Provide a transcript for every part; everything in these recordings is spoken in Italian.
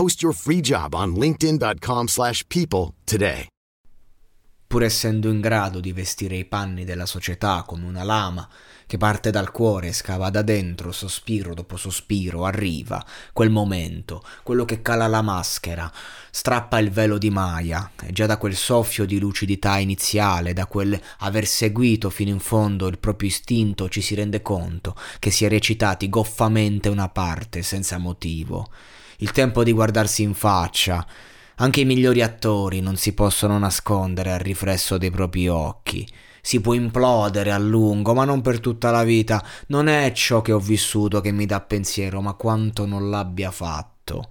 Post your free job on linkedin.com/people slash people today. Pur essendo in grado di vestire i panni della società come una lama che parte dal cuore e scava da dentro, sospiro dopo sospiro, arriva quel momento, quello che cala la maschera, strappa il velo di Maya, e già da quel soffio di lucidità iniziale, da quel aver seguito fino in fondo il proprio istinto, ci si rende conto che si è recitati goffamente una parte senza motivo. Il tempo di guardarsi in faccia, anche i migliori attori non si possono nascondere al riflesso dei propri occhi. Si può implodere a lungo, ma non per tutta la vita. Non è ciò che ho vissuto che mi dà pensiero, ma quanto non l'abbia fatto.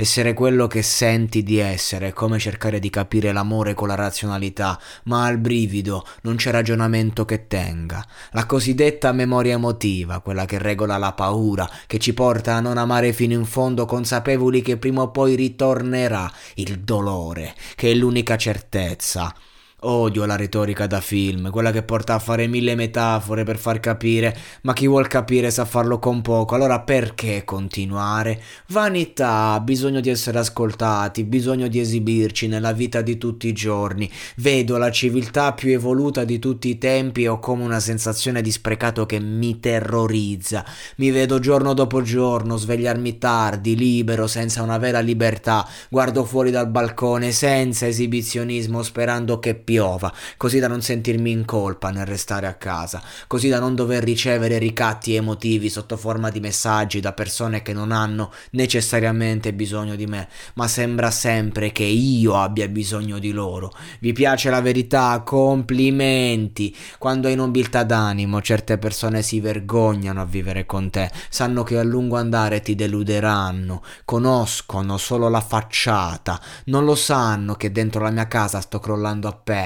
Essere quello che senti di essere è come cercare di capire l'amore con la razionalità, ma al brivido non c'è ragionamento che tenga. La cosiddetta memoria emotiva, quella che regola la paura, che ci porta a non amare fino in fondo consapevoli che prima o poi ritornerà il dolore, che è l'unica certezza. Odio la retorica da film, quella che porta a fare mille metafore per far capire, ma chi vuol capire sa farlo con poco, allora perché continuare? Vanità, bisogno di essere ascoltati, bisogno di esibirci nella vita di tutti i giorni. Vedo la civiltà più evoluta di tutti i tempi e ho come una sensazione di sprecato che mi terrorizza. Mi vedo giorno dopo giorno svegliarmi tardi, libero, senza una vera libertà. Guardo fuori dal balcone senza esibizionismo, sperando che piova, così da non sentirmi in colpa nel restare a casa, così da non dover ricevere ricatti emotivi sotto forma di messaggi da persone che non hanno necessariamente bisogno di me, ma sembra sempre che io abbia bisogno di loro. Vi piace la verità? Complimenti! Quando hai nobiltà d'animo, certe persone si vergognano a vivere con te, sanno che a lungo andare ti deluderanno, conoscono solo la facciata, non lo sanno che dentro la mia casa sto crollando a pezzi.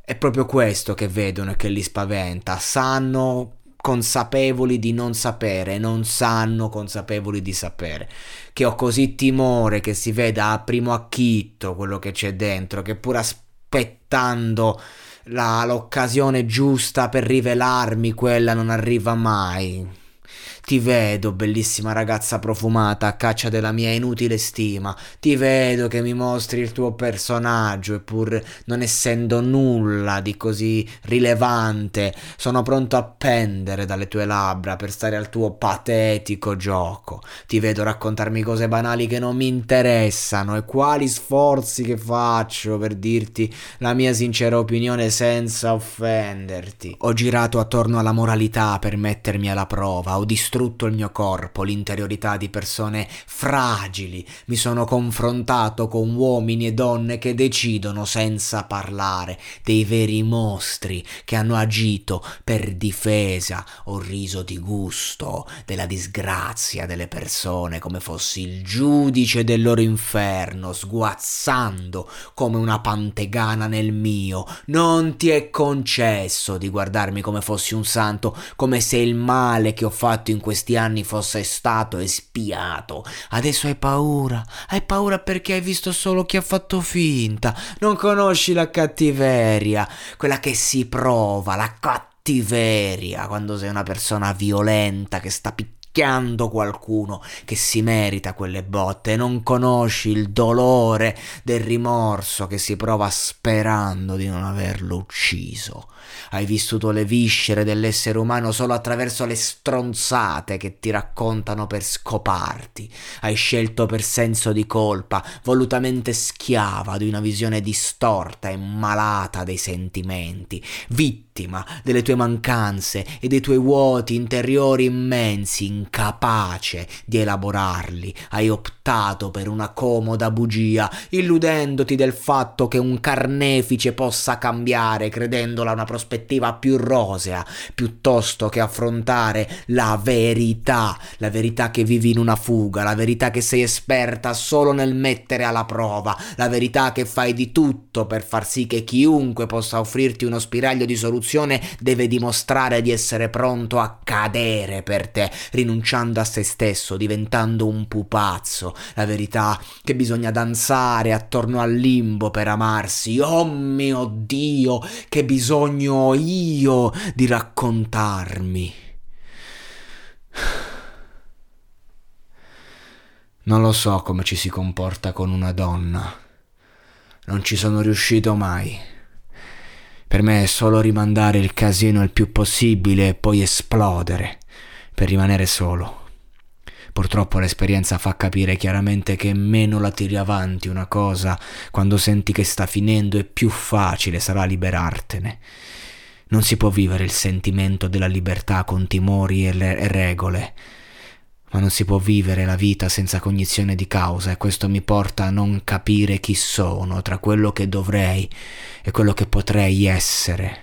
È proprio questo che vedono e che li spaventa. Sanno consapevoli di non sapere, non sanno consapevoli di sapere. Che ho così timore che si veda a primo acchitto quello che c'è dentro, che pur aspettando la, l'occasione giusta per rivelarmi, quella non arriva mai. Ti vedo, bellissima ragazza profumata, a caccia della mia inutile stima. Ti vedo che mi mostri il tuo personaggio, eppur non essendo nulla di così rilevante, sono pronto a pendere dalle tue labbra per stare al tuo patetico gioco. Ti vedo raccontarmi cose banali che non mi interessano e quali sforzi che faccio per dirti la mia sincera opinione senza offenderti. Ho girato attorno alla moralità per mettermi alla prova, ho distrutto il mio corpo, l'interiorità di persone fragili, mi sono confrontato con uomini e donne che decidono senza parlare, dei veri mostri che hanno agito per difesa, ho riso di gusto della disgrazia delle persone come fossi il giudice del loro inferno, sguazzando come una pantegana nel mio. Non ti è concesso di guardarmi come fossi un santo, come se il male che ho fatto in questi anni fosse stato espiato. Adesso hai paura. Hai paura perché hai visto solo chi ha fatto finta. Non conosci la cattiveria, quella che si prova, la cattiveria, quando sei una persona violenta che sta picchiando picchiando qualcuno che si merita quelle botte, non conosci il dolore del rimorso che si prova sperando di non averlo ucciso. Hai vissuto le viscere dell'essere umano solo attraverso le stronzate che ti raccontano per scoparti. Hai scelto per senso di colpa, volutamente schiava di una visione distorta e malata dei sentimenti, vittima delle tue mancanze e dei tuoi vuoti interiori immensi, incapace di elaborarli. Hai optato per una comoda bugia, illudendoti del fatto che un carnefice possa cambiare, credendola una prospettiva più rosea, piuttosto che affrontare la verità, la verità che vivi in una fuga, la verità che sei esperta solo nel mettere alla prova, la verità che fai di tutto per far sì che chiunque possa offrirti uno spiraglio di soluzione deve dimostrare di essere pronto a cadere per te, rinunciando a se stesso, diventando un pupazzo, la verità che bisogna danzare attorno al limbo per amarsi. Oh mio Dio, che bisogno bisogno io di raccontarmi. Non lo so come ci si comporta con una donna. Non ci sono riuscito mai. Per me è solo rimandare il casino il più possibile e poi esplodere per rimanere solo. Purtroppo l'esperienza fa capire chiaramente che meno la tiri avanti una cosa quando senti che sta finendo e più facile sarà liberartene. Non si può vivere il sentimento della libertà con timori e, le- e regole, ma non si può vivere la vita senza cognizione di causa e questo mi porta a non capire chi sono tra quello che dovrei e quello che potrei essere.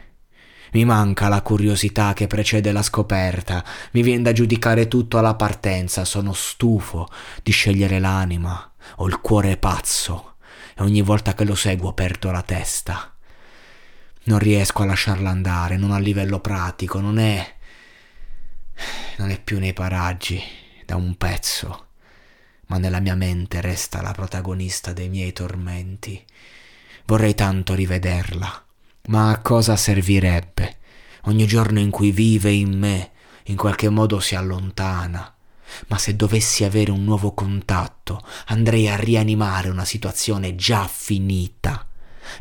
Mi manca la curiosità che precede la scoperta, mi viene da giudicare tutto alla partenza, sono stufo di scegliere l'anima, ho il cuore pazzo e ogni volta che lo seguo perdo la testa. Non riesco a lasciarla andare, non a livello pratico, non è... non è più nei paraggi, da un pezzo, ma nella mia mente resta la protagonista dei miei tormenti. Vorrei tanto rivederla ma a cosa servirebbe? Ogni giorno in cui vive in me, in qualche modo si allontana. Ma se dovessi avere un nuovo contatto, andrei a rianimare una situazione già finita.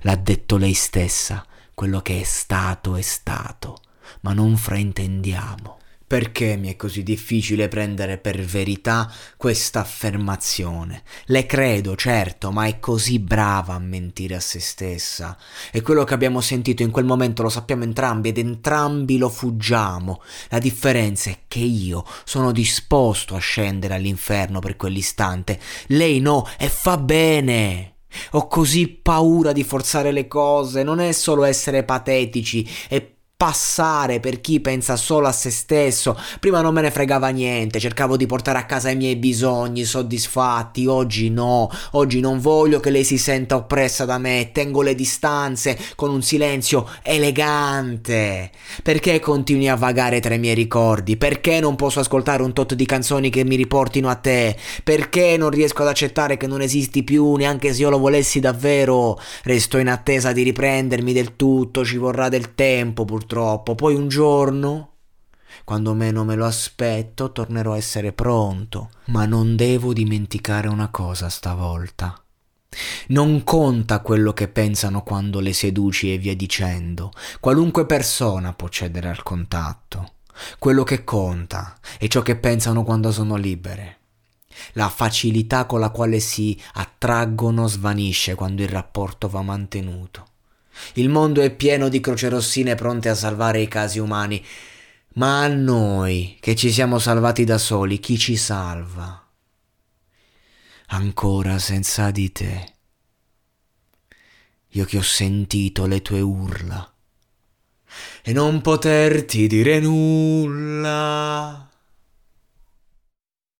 L'ha detto lei stessa, quello che è stato è stato, ma non fraintendiamo. Perché mi è così difficile prendere per verità questa affermazione? Le credo, certo, ma è così brava a mentire a se stessa. E quello che abbiamo sentito in quel momento lo sappiamo entrambi ed entrambi lo fuggiamo. La differenza è che io sono disposto a scendere all'inferno per quell'istante. Lei no, e fa bene. Ho così paura di forzare le cose, non è solo essere patetici, è passare per chi pensa solo a se stesso. Prima non me ne fregava niente, cercavo di portare a casa i miei bisogni soddisfatti. Oggi no, oggi non voglio che lei si senta oppressa da me. Tengo le distanze con un silenzio elegante. Perché continui a vagare tra i miei ricordi? Perché non posso ascoltare un tot di canzoni che mi riportino a te? Perché non riesco ad accettare che non esisti più neanche se io lo volessi davvero? Resto in attesa di riprendermi del tutto, ci vorrà del tempo purtroppo purtroppo. Poi un giorno, quando meno me lo aspetto, tornerò a essere pronto. Ma non devo dimenticare una cosa stavolta. Non conta quello che pensano quando le seduci e via dicendo. Qualunque persona può cedere al contatto. Quello che conta è ciò che pensano quando sono libere. La facilità con la quale si attraggono svanisce quando il rapporto va mantenuto. Il mondo è pieno di crocerossine pronte a salvare i casi umani. Ma a noi, che ci siamo salvati da soli, chi ci salva? Ancora senza di te. Io che ho sentito le tue urla e non poterti dire nulla.